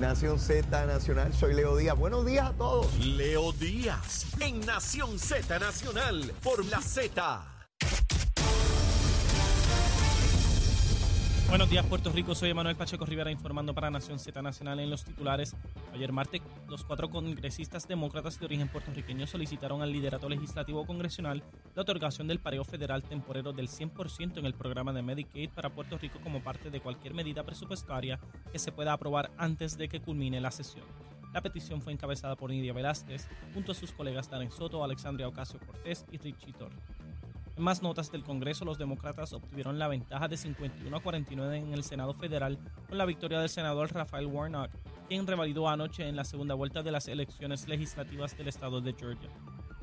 Nación Z Nacional, soy Leo Díaz. Buenos días a todos. Leo Díaz en Nación Z Nacional por la Z. Buenos días, Puerto Rico. Soy Emanuel Pacheco Rivera informando para Nación Z Nacional en los titulares. Ayer martes, los cuatro congresistas demócratas de origen puertorriqueño solicitaron al liderato legislativo congresional la otorgación del pareo federal temporero del 100% en el programa de Medicaid para Puerto Rico como parte de cualquier medida presupuestaria que se pueda aprobar antes de que culmine la sesión. La petición fue encabezada por Nidia Velázquez, junto a sus colegas Darren Soto, Alexandria Ocasio Cortés y Richie Torres. En más notas del Congreso, los demócratas obtuvieron la ventaja de 51 a 49 en el Senado federal con la victoria del senador Rafael Warnock, quien revalidó anoche en la segunda vuelta de las elecciones legislativas del estado de Georgia.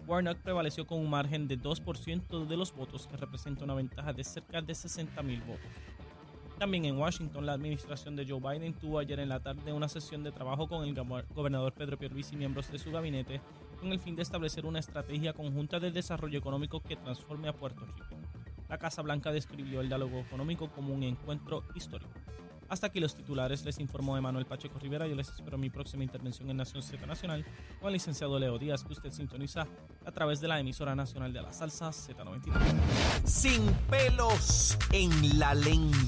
Warnock prevaleció con un margen de 2% de los votos, que representa una ventaja de cerca de 60 mil votos. También en Washington, la administración de Joe Biden tuvo ayer en la tarde una sesión de trabajo con el gobernador Pedro Pierluisi y miembros de su gabinete con el fin de establecer una estrategia conjunta de desarrollo económico que transforme a Puerto Rico. La Casa Blanca describió el diálogo económico como un encuentro histórico. Hasta aquí los titulares, les informó Emanuel Pacheco Rivera. Yo les espero mi próxima intervención en Nación Z Nacional con el licenciado Leo Díaz, que usted sintoniza a través de la emisora nacional de la salsa Z93. Sin pelos en la lengua.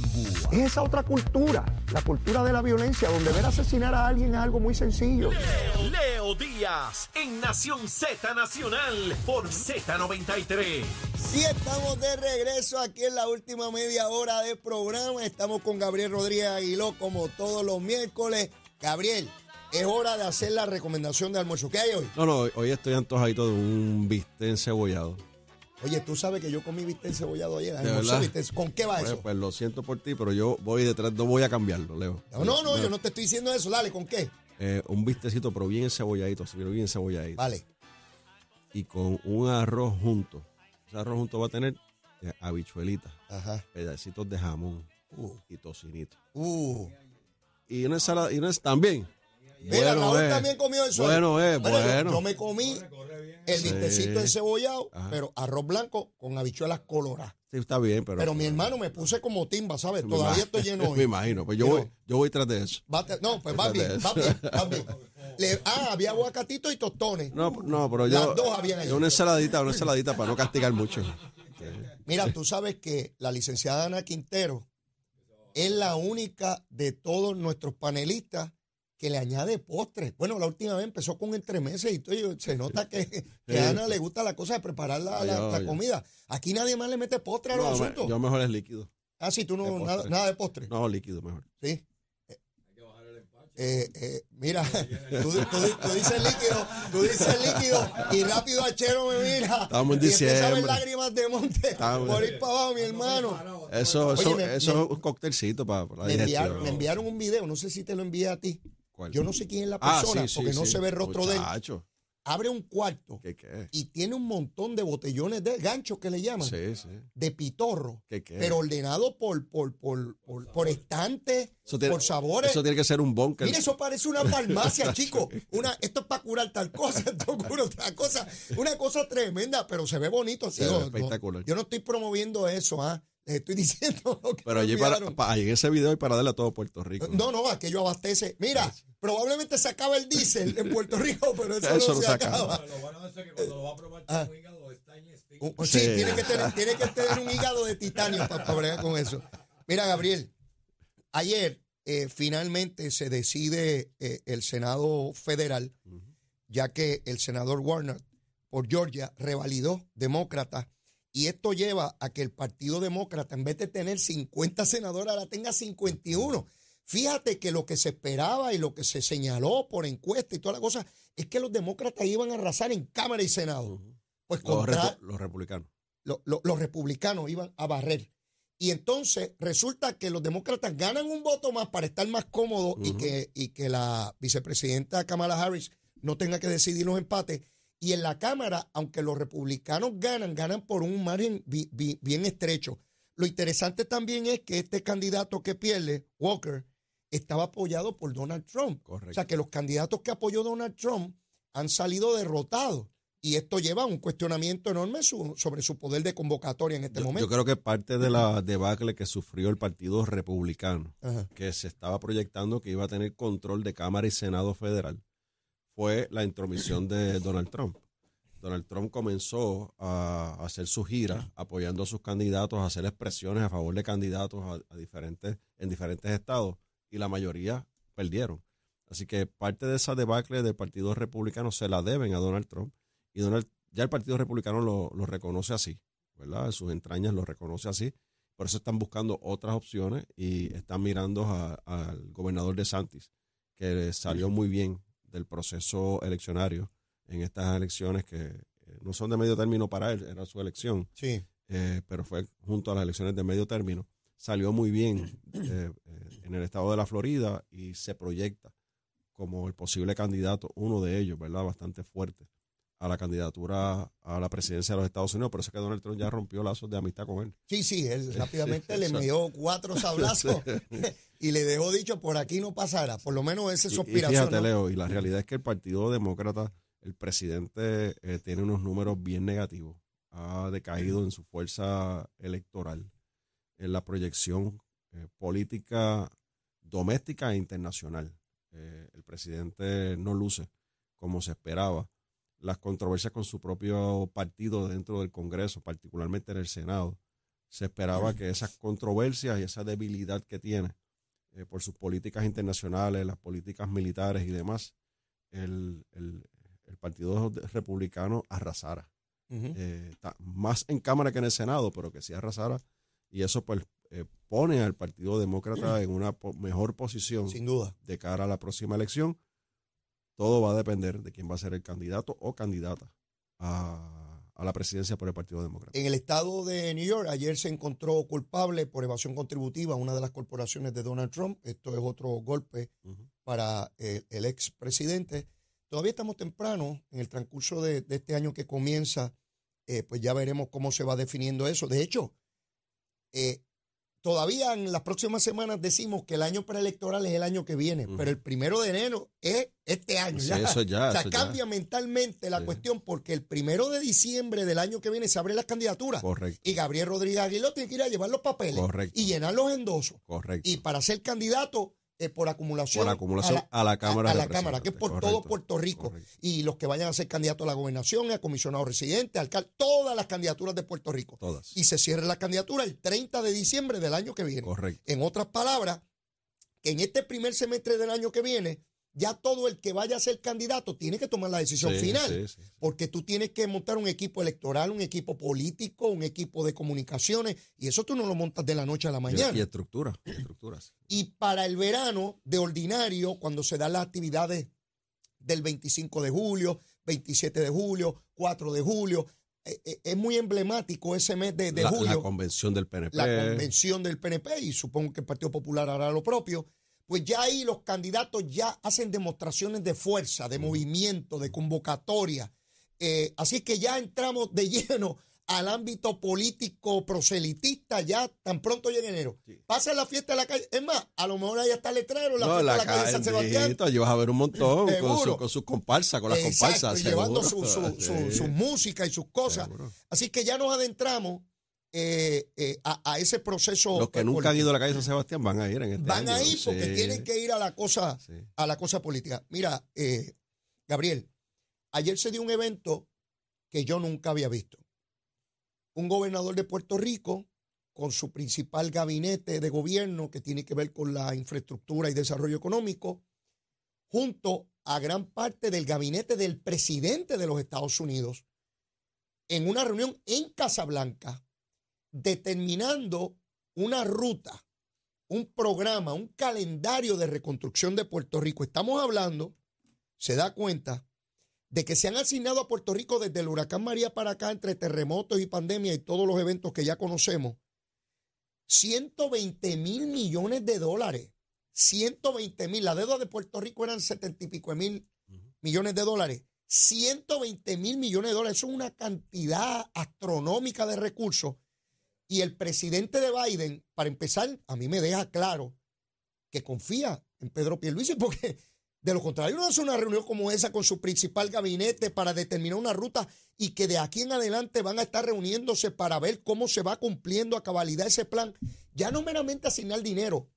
Es esa otra cultura, la cultura de la violencia, donde ver asesinar a alguien es algo muy sencillo. Leo, Leo Díaz en Nación Z Nacional por Z93. Sí, estamos de regreso aquí en la última media hora de programa. Estamos con Gabriel Rodríguez Aguiló como todos los miércoles. Gabriel, es hora de hacer la recomendación de almuerzo. ¿Qué hay hoy? No, no, hoy estoy antojadito de un bistec encebollado. Oye, tú sabes que yo comí bistec encebollado ayer. ¿De almorcé verdad? bistec. ¿Con qué va Pues, eso? pues lo siento por ti, pero yo voy detrás, no voy a cambiarlo, Leo. No, no, no, yo no te estoy diciendo eso. Dale, ¿con qué? Eh, un bistecito, pero bien encebolladito, así, pero bien encebolladito. Vale. Y con un arroz junto. Ese arroz junto va a tener eh, habichuelitas, Ajá. pedacitos de jamón Uh, y tocinito. uh. Y una ensalada, y una también. Mira, Raúl es. también comió eso. Bueno es, Bueno, yo- bueno. Yo, me comí el Sí. bistecito encebollado, Ajá. pero arroz blanco con habichuelas coloradas. Sí, está bien, pero. Pero mi hermano me puse como timba, ¿sabes? Me Todavía estoy lleno hoy. Me imagino, pues yo Pero- voy, yo voy tras de eso. No, pues va bien, va bien, va bien. Le- ah, había aguacatito y tostones. No, no, pero yo. Las dos habían ahí. una ensaladita, una ensaladita para no castigar mucho. Mira, tú sabes que la licenciada Ana Quintero es la única de todos nuestros panelistas que le añade postre. Bueno, la última vez empezó con entremeses y todo, y se nota que, que a Ana le gusta la cosa de preparar la, la- comida. Aquí nadie más le mete postre a los No, asuntos. yo mejor es líquido. ah, sí, tú no, nada, nada de postre. No, líquido mejor. Sí. Eh, eh, mira, tú, tú- tú dices líquido, tú dices líquido y rápido Achero me mira. Estamos en y empieza a ver diciembre. lágrimas de monte Estamos- por ir para abajo, mi hermano. Eso, Oye, eso, me- eso me- es un coctelcito para, para la Me enviaron, me enviaron un video, no sé si te lo envié a ti. ¿Cuál? Yo no sé quién es la Ah, persona, sí, sí, porque no sí. se ve el rostro de él. Muchacho, Abre un cuarto ¿Qué qué? y tiene un montón de botellones de ganchos que le llaman, Sí, sí. de pitorro, ¿Qué qué? pero ordenado por, por, por, por, por estantes, Eso tiene- por sabores. Eso tiene que ser un bunker. Mira, eso parece una farmacia, chico. Una, esto es para curar tal cosa, esto cura otra cosa. Una cosa tremenda, pero se ve bonito. Se Digo, ve no, espectacular. yo no estoy promoviendo eso, ¿ah? Les estoy diciendo lo que Pero allí para, para- allí en ese video y para darle a todo Puerto Rico. No, no, aquello abastece. Mira, probablemente se acaba el diésel en Puerto Rico, pero eso, Eso no no se se acaba. acaba. Lo bueno de eso es que cuando lo va a probar Ah. hígado está en. Un- Sí, Sí. Tiene, que tener, tiene que tener un hígado de titanio para, bregar con eso. Mira, Gabriel, ayer eh, finalmente se decide eh, el Senado Federal, ya que el senador Warner por Georgia revalidó demócrata. Y esto lleva a que el Partido Demócrata, en vez de tener 50 senadores, ahora tenga 51. Fíjate que lo que se esperaba y lo que se señaló por encuesta y toda la cosa es que los demócratas iban a arrasar en Cámara y Senado. Pues Los, contra- los republicanos. lo- lo- los republicanos iban a barrer. Y entonces resulta que los demócratas ganan un voto más para estar más cómodos y, que, y que la vicepresidenta Kamala Harris no tenga que decidir los empates. Y en la Cámara, aunque los republicanos ganan, ganan por un margen bi- bi- bien estrecho. Lo interesante también es que este candidato que pierde, Walker, estaba apoyado por Donald Trump. Correcto. O sea que los candidatos que apoyó Donald Trump han salido derrotados. y esto lleva a un cuestionamiento enorme su- sobre su poder de convocatoria en este Yo, yo momento. creo que parte de la debacle que sufrió el Partido Republicano, Ajá. que se estaba proyectando que iba a tener control de Cámara y Senado federal, fue la intromisión de Donald Trump. Donald Trump comenzó a hacer su gira apoyando a sus candidatos, a hacer expresiones a favor de candidatos a, a diferentes, en diferentes estados y la mayoría perdieron. Así que parte de esa debacle del Partido Republicano se la deben a Donald Trump y Donald, ya el Partido Republicano lo, lo reconoce así, ¿verdad? En sus entrañas lo reconoce así. Por eso están buscando otras opciones y están mirando al gobernador de Santis, que salió muy bien del proceso eleccionario en estas elecciones que eh, no son de medio término para él, era su elección, Sí. eh, pero fue junto a las elecciones de medio término. Salió muy bien eh, eh, en el estado de la Florida y se proyecta como el posible candidato, uno de ellos, ¿verdad? Bastante fuerte a la candidatura a la presidencia de los Estados Unidos. Por eso es que Donald Trump ya rompió lazos de amistad con él. Sí, sí, él rápidamente sí, le envió cuatro sablazos y le dejó dicho por aquí no pasará. Por lo menos esa es su Y- fíjate. Leo, y la realidad es que el Partido Demócrata, el presidente eh, tiene unos números bien negativos. Ha decaído en su fuerza electoral, en la proyección eh, política doméstica e internacional. Eh, el presidente no luce como se esperaba. Las controversias con su propio partido dentro del Congreso, particularmente en el Senado, se esperaba que esas controversias y esa debilidad que tiene eh, por sus políticas internacionales, las políticas militares y demás, el, el- el Partido Republicano arrasara. Ujú. Eh, está más en Cámara que en el Senado, pero que sí arrasara. Y eso pues eh, pone al Partido Demócrata en una po- mejor posición Sin duda. de cara a la próxima elección. Todo va a depender de quién va a ser el candidato o candidata a, a la presidencia por el Partido Demócrata. En el estado de New York, ayer se encontró culpable por evasión contributiva una de las corporaciones de Donald Trump. Esto es otro golpe para el, el expresidente. Todavía estamos temprano en el transcurso de, de este año que comienza, eh, pues ya veremos cómo se va definiendo eso. De hecho, eh, todavía en las próximas semanas decimos que el año preelectoral es el año que viene, pero el primero de enero es este año. Sí, ya. eso ya, o sea, eso ya. cambia mentalmente la Sí. cuestión porque el primero de diciembre del año que viene se abren las candidaturas. Correcto, Y Gabriel Rodríguez Aguiló tiene que ir a llevar los papeles Correcto. y llenar los endosos. correcto. Y para ser candidato eh, por acumulación, por acumulación a la, Cámara a la Cámara, que es por todo Puerto Rico. correcto. Y los que vayan a ser candidatos a la gobernación, a comisionado residente, alcalde, todas las candidaturas de Puerto Rico. Todas. Y se cierra la candidatura el 30 de diciembre del año que viene. Correcto. En otras palabras, que en este primer semestre del año que viene, ya todo el que vaya a ser candidato tiene que tomar la decisión Sí, final. sí, sí. Porque tú tienes que montar un equipo electoral, un equipo político, un equipo de comunicaciones, y eso tú no lo montas de la noche a la mañana. Y, estructura, y estructuras. Y para el verano, de ordinario, cuando se dan las actividades del 25 de julio, 27 de julio, 4 de julio, eh, eh, es muy emblemático ese mes de, de la, la julio, convención del PNP. la convención del PNP, y supongo que el Partido Popular hará lo propio, pues ya ahí los candidatos ya hacen demostraciones de fuerza, de movimiento, de convocatoria. Eh, así que ya entramos de lleno al ámbito político proselitista ya tan pronto llega enero. Sí. Pasa la fiesta en la calle. Es más, a lo mejor ahí está el letrero, la no, fiesta la en la calle calle, San Sebastián. allí vas a ver un montón con sus comparsas, con las Exacto, comparsas. y llevando su, seguro. su, su- Sí, su música y sus cosas. seguro. Así que ya nos adentramos eh, eh, a, a ese proceso. Los que eh, nunca han ido a la calle San Sebastián van a ir en este Van año. a ir porque Sí, tienen que ir a la cosa, sí. a la cosa política. Mira, eh, Gabriel, ayer se dio un evento que yo nunca había visto. Un gobernador de Puerto Rico con su principal gabinete de gobierno que tiene que ver con la infraestructura y desarrollo económico, junto a gran parte del gabinete del presidente de los Estados Unidos, en una reunión en Casablanca, determinando una ruta, un programa, un calendario de reconstrucción de Puerto Rico. Estamos hablando, se da cuenta, de que se han asignado a Puerto Rico desde el huracán María para acá, entre terremotos y pandemia y todos los eventos que ya conocemos, 120 mil millones de dólares. 120 mil. La deuda de Puerto Rico eran 70 y pico de mil millones de dólares. 120 mil millones de dólares. Eso es una cantidad astronómica de recursos. Y el presidente de Biden, para empezar, a mí me deja claro que confía en Pedro Pierluisi porque De lo contrario, no hace una reunión como esa con su principal gabinete para determinar una ruta y que de aquí en adelante van a estar reuniéndose para ver cómo se va cumpliendo a cabalidad ese plan. Ya no meramente asignar dinero,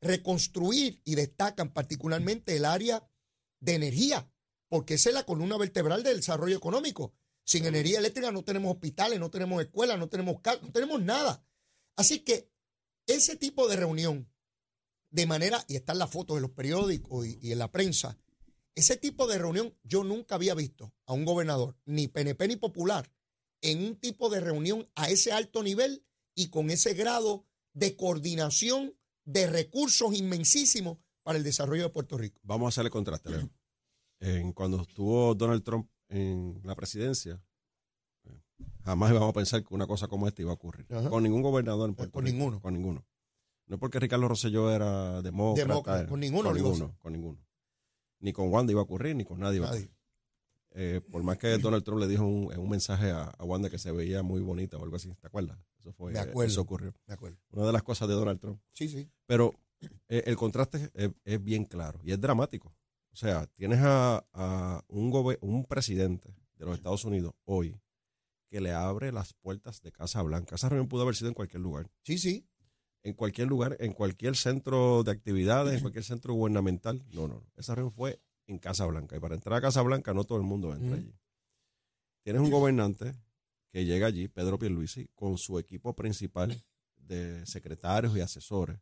reconstruir y destacan particularmente el área de energía, porque esa es la columna vertebral del desarrollo económico. Sin energía eléctrica no tenemos hospitales, no tenemos escuelas, no tenemos no tenemos nada. Así que ese tipo de reunión, de manera, y están las fotos en los periódicos y, y en la prensa, ese tipo de reunión yo nunca había visto a un gobernador, ni PNP ni popular, en un tipo de reunión a ese alto nivel y con ese grado de coordinación de recursos inmensísimos para el desarrollo de Puerto Rico. Vamos a hacerle contraste, Leo. En, cuando estuvo Donald Trump en la presidencia, eh, jamás íbamos a pensar que una cosa como esta iba a ocurrir. Ajá. Con ningún gobernador en Puerto con Rico. ninguno. Con ninguno. No es porque Ricardo Rosselló era demócrata. Demócrata, era- con ninguno Con ninguno, con ninguno. Ni con Wanda iba a ocurrir, ni con nadie iba a ocurrir. Eh, por más que Donald Trump le dijo un, un mensaje a, a Wanda que se veía muy bonita o algo así, ¿te acuerdas? Eso fue, Me acuerdo. Eso ocurrió. Acuerdo. Una de las cosas de Donald Trump. Sí, sí. Pero eh, el contraste es, es bien claro y es dramático. O sea, tienes a, a un, un presidente de los Estados Unidos hoy que le abre las puertas de Casa Blanca. Esa reunión pudo haber sido en cualquier lugar. Sí, sí. En cualquier lugar, en cualquier centro de actividades, en cualquier centro gubernamental. No, no, no. Esa reunión fue en Casa Blanca. Y para entrar a Casa Blanca no todo el mundo entra allí. Tienes un gobernante que llega allí, Pedro Pierluisi, con su equipo principal de secretarios y asesores,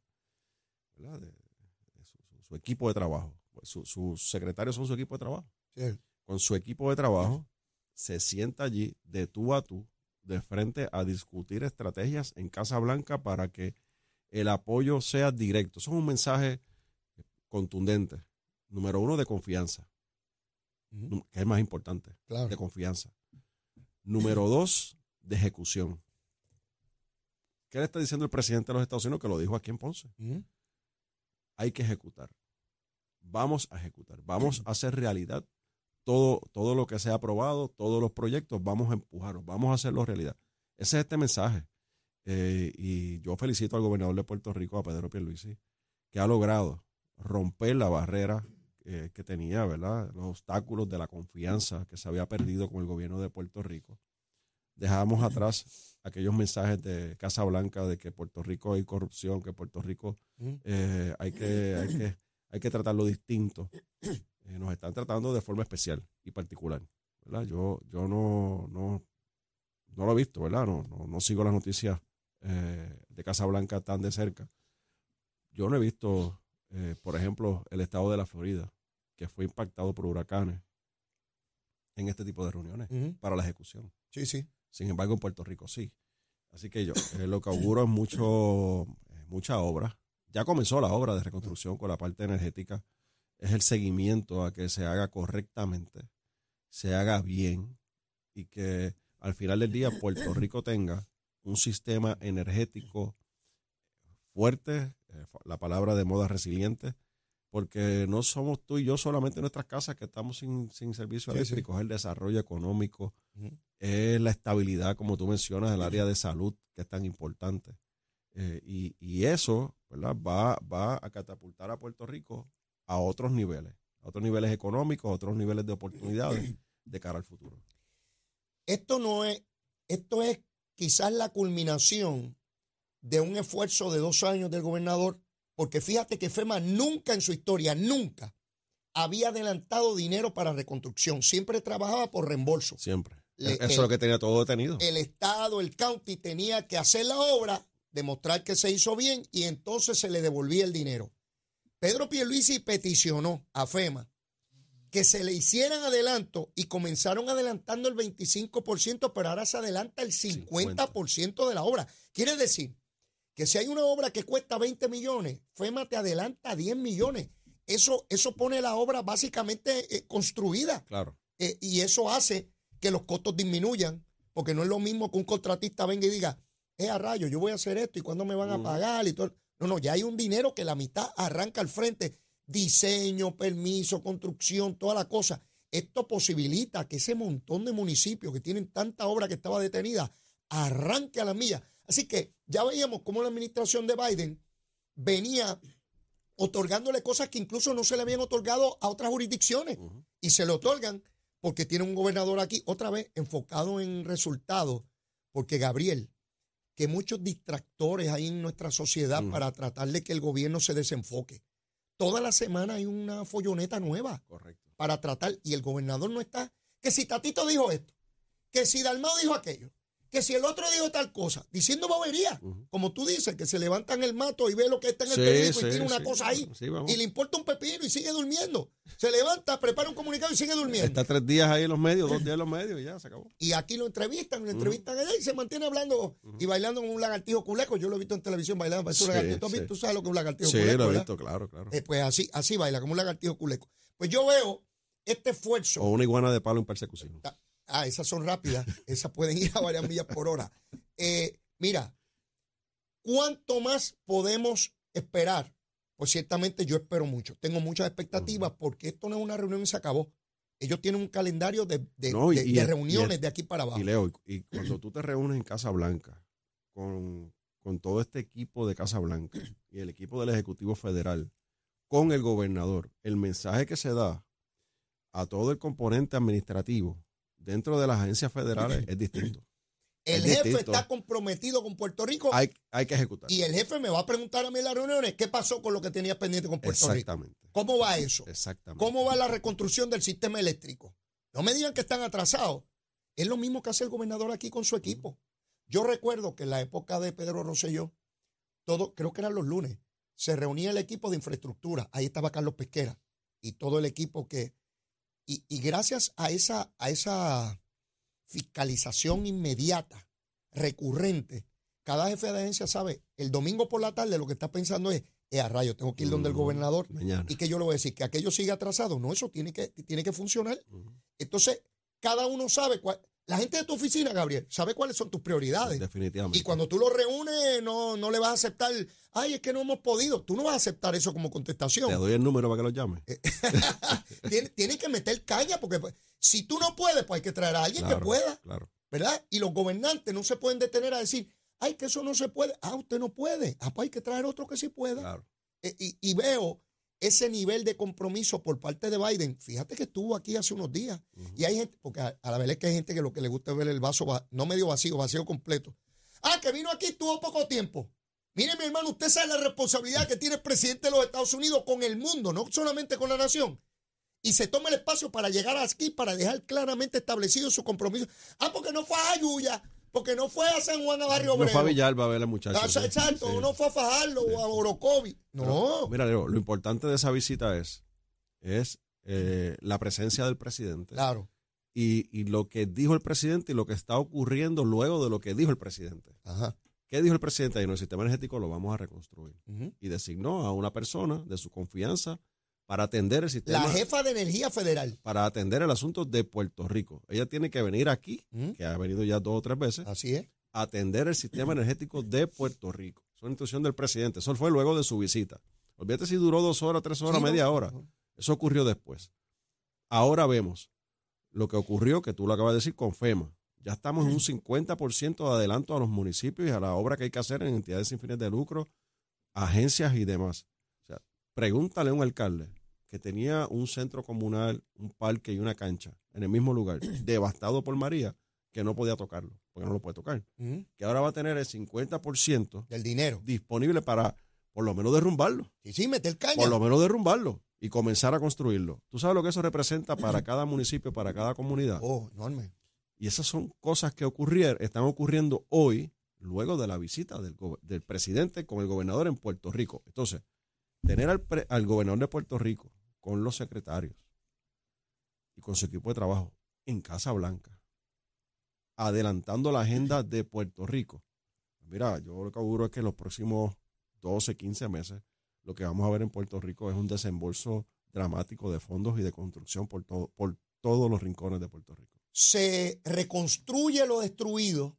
¿verdad? De- de su, su- su equipo de trabajo. Su- sus secretarios son su equipo de trabajo. Sí. Con su equipo de trabajo, se sienta allí de tú a tú, de frente a discutir estrategias en Casa Blanca para que el apoyo sea directo. Eso es un mensaje contundente. Número uno, de confianza, que es más importante, Claro. de confianza. Número dos, de ejecución. ¿Qué le está diciendo el presidente de los Estados Unidos? Que lo dijo aquí en Ponce. Hay que ejecutar. Vamos a ejecutar. Vamos a hacer realidad todo, todo lo que se ha aprobado, todos los proyectos, vamos a empujarlos, vamos a hacerlo realidad. Ese es este mensaje. Eh, y yo felicito al gobernador de Puerto Rico, a Pedro Pierluisi, que ha logrado romper la barrera eh, que tenía, ¿verdad? Los obstáculos de la confianza que se había perdido con el gobierno de Puerto Rico. Dejamos atrás aquellos mensajes de Casa Blanca de que Puerto Rico hay corrupción, que Puerto Rico Ujú. eh, hay, que, hay, que, hay que tratarlo distinto. Eh, nos están tratando de forma especial y particular. ¿verdad? Yo, yo no, no, no lo he visto, ¿verdad? No, no, no sigo las noticias eh, de Casa Blanca tan de cerca. Yo no he visto, eh, por ejemplo, el estado de la Florida, que fue impactado por huracanes en este tipo de reuniones para la ejecución. Sí, sí. Sin embargo, en Puerto Rico sí. Así que yo eh, lo que auguro es mucho, mucha obra. Ya comenzó la obra de reconstrucción con la parte energética. Es el seguimiento a que se haga correctamente, se haga bien y que al final del día Puerto Rico tenga un sistema energético fuerte, eh, la palabra de moda resiliente, porque no somos tú y yo solamente en nuestras casas que estamos sin, sin servicio Sí, sí. eléctrico, es el desarrollo económico, es la estabilidad, como tú mencionas, del área de salud, que es tan importante. Eh, y, y eso ¿verdad? Va, va a catapultar a Puerto Rico a otros niveles, a otros niveles económicos, a otros niveles de oportunidades de cara al futuro. Esto no es, esto es quizás la culminación de un esfuerzo de dos años del gobernador, porque fíjate que FEMA nunca en su historia, nunca había adelantado dinero para reconstrucción, siempre trabajaba por reembolso. Siempre. Le- Eso es lo que tenía todo detenido. El Estado, el county tenía que hacer la obra, demostrar que se hizo bien y entonces se le devolvía el dinero. Pedro Pierluisi peticionó a FEMA que se le hicieran adelanto y comenzaron adelantando el 25%, pero ahora se adelanta el 50% de la obra. Quiere decir que si hay una obra que cuesta 20 millones, FEMA te adelanta 10 millones. Eso, eso pone la obra básicamente eh, construida. Claro. Eh, y eso hace que los costos disminuyan, porque no es lo mismo que un contratista venga y diga, es a rayo, yo voy a hacer esto y cuándo me van a pagar y todo. No, no, ya hay un dinero que la mitad arranca al frente, diseño, permiso, construcción, toda la cosa. Esto posibilita que ese montón de municipios que tienen tanta obra que estaba detenida arranque a la milla. Así que ya veíamos cómo la administración de Biden venía otorgándole cosas que incluso no se le habían otorgado a otras jurisdicciones. Y se le otorgan porque tiene un gobernador aquí, otra vez, enfocado en resultados. Porque Gabriel, que muchos distractores hay en nuestra sociedad para tratar de que el gobierno se desenfoque. Toda la semana hay una folloneta nueva Correcto. para tratar, y el gobernador no está. Que si Tatito dijo esto, que si Dalmao dijo aquello, que si el otro dijo tal cosa, diciendo bobería, como tú dices, que se levantan el mato y ve lo que está en el Sí, periódico y sí, tiene una cosa ahí, y le importa un pepino y sigue durmiendo. Se levanta, prepara un comunicado y sigue durmiendo. Está tres días ahí en los medios, dos días en los medios y ya se acabó. Y aquí lo entrevistan, lo entrevistan allá y se mantiene hablando y bailando con un lagartijo culeco. Yo lo he visto en televisión bailando, Sí, lagartijo. ¿Tú, sí. ¿Tú sabes lo que es un lagartijo Sí, culeco? lo he verdad? visto, claro, claro. Eh, pues así, así baila, como un lagartijo culeco. Pues yo veo este esfuerzo. O una iguana de palo en persecución. Ah, esas son rápidas. Esas pueden ir a varias millas por hora. Eh, mira, ¿cuánto más podemos esperar? Pues ciertamente yo espero mucho. Tengo muchas expectativas porque esto no es una reunión y se acabó. Ellos tienen un calendario de, de- No, y- de- y de el- reuniones y de aquí para abajo. Y Leo, y, y cuando tú te reúnes en Casa Blanca con, con todo este equipo de Casa Blanca y el equipo del Ejecutivo Federal, con el gobernador, el mensaje que se da a todo el componente administrativo dentro de las agencias federales es distinto. El es jefe distinto. está comprometido con Puerto Rico Hay, hay que ejecutar. y el jefe me va a preguntar a mí en las reuniones qué pasó con lo que tenía pendiente con Puerto Rico. Exactamente. ¿Cómo va eso? Exactamente. ¿Cómo va la reconstrucción del sistema eléctrico? No me digan que están atrasados. Es lo mismo que hace el gobernador aquí con su equipo. Yo recuerdo que en la época de Pedro Rosselló, todo, creo que eran los lunes, se reunía el equipo de infraestructura. Ahí estaba Carlos Pesquera y todo el equipo que. Y, y gracias a esa, a esa fiscalización inmediata, recurrente, cada jefe de agencia sabe, el domingo por la tarde lo que está pensando es, eh, a rayo, tengo que ir donde el Mm, gobernador Mañana. y que yo le voy a decir que aquello sigue atrasado. No, eso tiene que, tiene que funcionar. Entonces, cada uno sabe cuál. La gente de tu oficina, Gabriel, sabe cuáles son tus prioridades. Definitivamente. Y cuando tú lo reúnes, no, no le vas a aceptar, ay, es que no hemos podido. Tú no vas a aceptar eso como Te contestación. doy el número para que lo llame. Tiene, tiene que meter caña, porque pues, si tú no puedes, pues hay que traer a alguien Claro, que pueda, Claro. ¿verdad? Y los gobernantes no se pueden detener a decir, ay, que eso no se puede. Ah, usted no puede. Ah, pues hay que traer otro que sí pueda. Claro. Eh, y, y veo ese nivel de compromiso por parte de Biden. Fíjate que estuvo aquí hace unos días y hay gente, porque a, a la vez es que hay gente que lo que le gusta es ver el vaso, va- no medio vacío, vacío completo. Ah, que vino aquí, tuvo poco tiempo. Mire, mi hermano, usted sabe la responsabilidad que tiene el presidente de los Estados Unidos con el mundo, no solamente con la nación. Y se toma el espacio para llegar aquí, para dejar claramente establecido su compromiso. Ah, porque no fue a Ayuya, porque no fue a San Juan a Barrio No Obrero. fue a Villalba a ver a la muchacha. Ah, exacto, Sí. no fue a Fajardo o a Orocovi. No. Mira, Leo, lo importante de esa visita es, es eh, la presencia del presidente Claro. y, y lo que dijo el presidente y lo que está ocurriendo luego de lo que dijo el presidente. Ajá. ¿Qué dijo el presidente? Ahí, no, el sistema energético lo vamos a reconstruir. Y designó a una persona de su confianza para atender el sistema, La jefa de energía federal. para atender el asunto de Puerto Rico. Ella tiene que venir aquí, Ujú. que ha venido ya dos o tres veces, Así es. a atender el sistema energético de Puerto Rico. Es una instrucción del presidente. Eso fue luego de su visita. Olvídate si duró dos horas, tres horas, Sí, no. media hora. Eso ocurrió después. Ahora vemos lo que ocurrió, que tú lo acabas de decir, con FEMA. Ya estamos en un 50% de adelanto a los municipios y a la obra que hay que hacer en entidades sin fines de lucro, agencias y demás. Pregúntale a un alcalde que tenía un centro comunal, un parque y una cancha en el mismo lugar, devastado por María, que no podía tocarlo, porque no lo puede tocar. Que ahora va a tener el 50% Del dinero. disponible para por lo menos derrumbarlo Y sí, meter caña. por lo menos derrumbarlo y comenzar a construirlo. ¿Tú sabes lo que eso representa para cada municipio, para cada comunidad? Oh, enorme. Y esas son cosas que ocurrieron, están ocurriendo hoy, luego de la visita del, del presidente con el gobernador en Puerto Rico. Entonces, tener al, pre- al gobernador de Puerto Rico con los secretarios y con su equipo de trabajo en Casa Blanca, adelantando la agenda de Puerto Rico. Mira, yo lo que auguro es que en los próximos 12, 15 meses, lo que vamos a ver en Puerto Rico es un desembolso dramático de fondos y de construcción por, todo, por todos los rincones de Puerto Rico. Se reconstruye lo destruido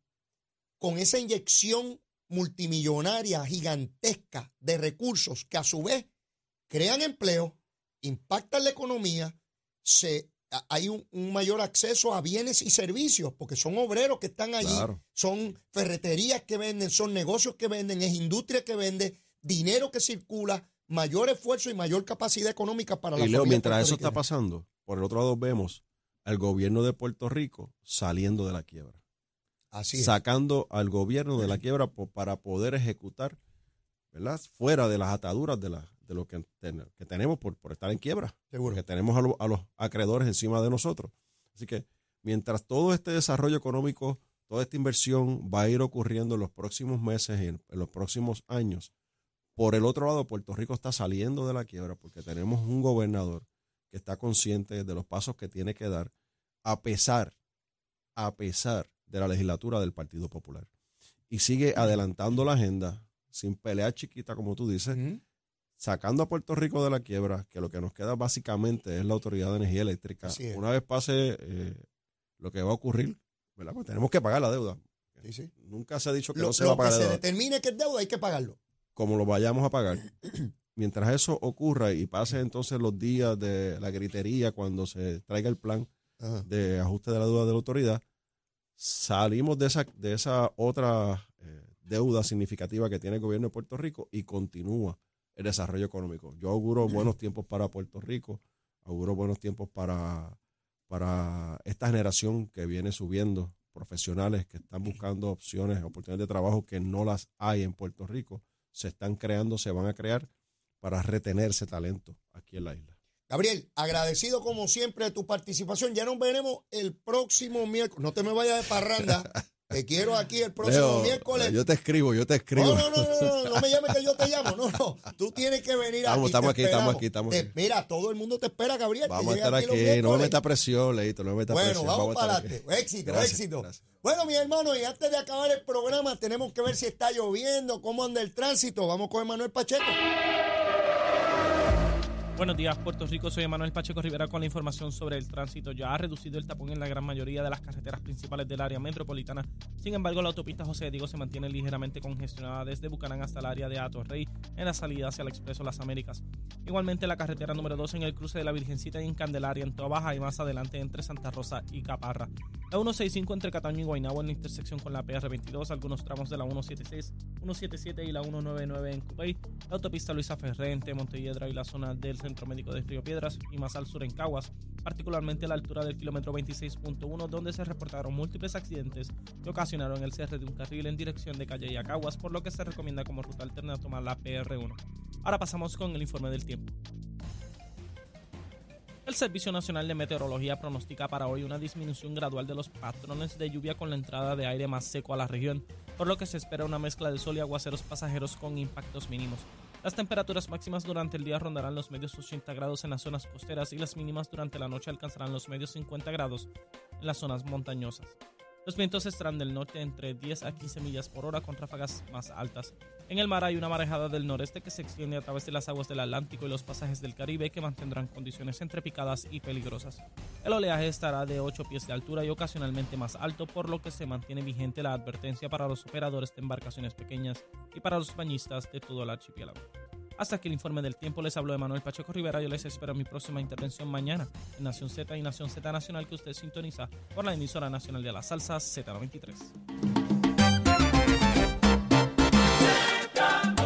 con esa inyección multimillonaria, gigantesca de recursos que a su vez crean empleo, impactan la economía, se, hay un, un mayor acceso a bienes y servicios, porque son obreros que están allí, Claro. son ferreterías que venden, son negocios que venden, es industria que vende, dinero que circula, mayor esfuerzo y mayor capacidad económica para la Y Leo, familia mientras eso está pasando, por el otro lado vemos al gobierno de Puerto Rico saliendo de la quiebra, Así es. sacando al gobierno de la quiebra para poder ejecutar, ¿verdad? Fuera de las ataduras de, la, de lo que, ten- que tenemos por, por estar en quiebra, Seguro. porque tenemos a, lo- a los acreedores encima de nosotros. Así que mientras todo este desarrollo económico, toda esta inversión va a ir ocurriendo en los próximos meses y en, en los próximos años, por el otro lado, Puerto Rico está saliendo de la quiebra porque tenemos un gobernador que está consciente de los pasos que tiene que dar, a pesar, a pesar de la legislatura del Partido Popular. Y sigue adelantando la agenda sin pelear chiquita, como tú dices, sacando a Puerto Rico de la quiebra, que lo que nos queda básicamente es la Autoridad de Energía Eléctrica. Una vez pase eh, lo que va a ocurrir. Pues tenemos que pagar la deuda. Sí, sí. Nunca se ha dicho que Lo, no se lo va a que pagar la se deuda determine que es deuda hay que pagarlo. como lo vayamos a pagar. Mientras eso ocurra y pase entonces los días de la gritería cuando se traiga el plan Ajá. de ajuste de la deuda de la autoridad, salimos de esa, de esa otra eh, deuda significativa que tiene el gobierno de Puerto Rico y continúa el desarrollo económico. Yo auguro buenos tiempos para Puerto Rico, auguro buenos tiempos para, para esta generación que viene subiendo, profesionales que están buscando opciones, oportunidades de trabajo que no las hay en Puerto Rico, se están creando, se van a crear para retenerse talento aquí en la isla. Gabriel, agradecido como siempre de tu participación. Ya nos veremos el próximo miércoles. No te me vayas de parranda. Te quiero aquí el próximo Leo, miércoles. yo te escribo, yo te escribo. No, no, no, no, no, no me llames que yo te llamo. No, no. Tú tienes que venir Estamos- aquí. estamos aquí, estamos aquí, estamos Te- aquí. Mira, todo el mundo te espera, Gabriel. Vamos a estar aquí, no me meta presión, Leito, no me meta Bueno, presión. vamos, a estar para adelante. Éxito, Gracias, éxito. gracias. Bueno, mi hermano, y antes de acabar el programa, tenemos que ver si está lloviendo, cómo anda el tránsito. Vamos con Emanuel Pacheco. Buenos días, Puerto Rico. Soy Manuel Pacheco Rivera con la información sobre el tránsito. Ya ha reducido el tapón en la gran mayoría de las carreteras principales del área metropolitana. Sin embargo, la autopista José Diego se mantiene ligeramente congestionada desde Bucanán hasta el área de Atorrey en la salida hacia el Expreso Las Américas. Igualmente, la carretera número 2 en el cruce de la Virgencita y en Candelaria en Toa Baja y más adelante entre Santa Rosa y Caparra. La 165 entre Cataño y Guaynabo en la intersección con la PR22, algunos tramos de la 176, 177 y la 199 en Cupey, la autopista Luisa Ferré entre Montelledra y la zona del Centro Médico de Río Piedras y más al sur en Caguas, particularmente a la altura del kilómetro 26.1 donde se reportaron múltiples accidentes que ocasionaron el cierre de un carril en dirección de Calle y a Caguas, por lo que se recomienda como ruta alterna tomar la PR1. Ahora pasamos con el informe del tiempo. El Servicio Nacional de Meteorología pronostica para hoy una disminución gradual de los patrones de lluvia con la entrada de aire más seco a la región, por lo que se espera una mezcla de sol y aguaceros pasajeros con impactos mínimos. Las temperaturas máximas durante el día rondarán los medios 80 grados en las zonas costeras y las mínimas durante la noche alcanzarán los medios 50 grados en las zonas montañosas. Los vientos estarán del norte entre 10 a 15 millas por hora con ráfagas más altas. En el mar hay una marejada del noreste que se extiende a través de las aguas del Atlántico y los pasajes del Caribe que mantendrán condiciones entre picadas y peligrosas. El oleaje estará de 8 pies de altura y ocasionalmente más alto, por lo que se mantiene vigente la advertencia para los operadores de embarcaciones pequeñas y para los bañistas de todo el archipiélago. Hasta aquí el informe del tiempo. Les hablo de Manuel Pacheco Rivera. Yo les espero mi próxima intervención mañana en Nación Z y Nación Z Nacional que usted sintoniza por la emisora nacional de la salsa Z93.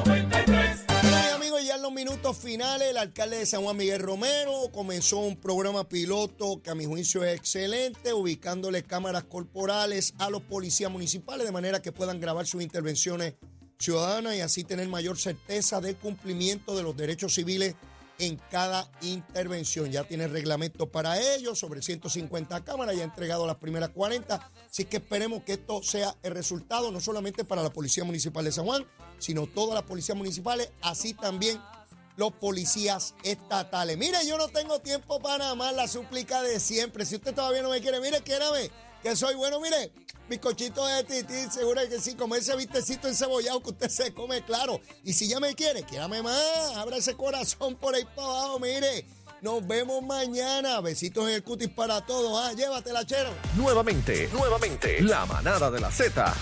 Bueno, mis amigos, ya en los minutos finales, el alcalde de San Juan Miguel Romero comenzó un programa piloto que a mi juicio es excelente, ubicándole cámaras corporales a los policías municipales de manera que puedan grabar sus intervenciones ciudadanas y así tener mayor certeza del cumplimiento de los derechos civiles en cada intervención. Ya tiene reglamento para ello, sobre 150 cámaras, ya ha entregado las primeras 40, así que esperemos que esto sea el resultado no solamente para la Policía Municipal de San Juan, sino todas las policías municipales, así también los policías estatales. Mire, yo no tengo tiempo para más la súplica de siempre. Si usted todavía no me quiere, mire, quiérame, que soy bueno, mire, bizcochito de tití, seguro que sí, como ese vistecito encebollado que usted se come, claro. Y si ya me quiere, quiérame más, abra ese corazón por ahí para abajo, mire. Nos vemos mañana. Besitos en el cutis para todos. Ah, llévatela, chero. Nuevamente, nuevamente, la manada de la Z.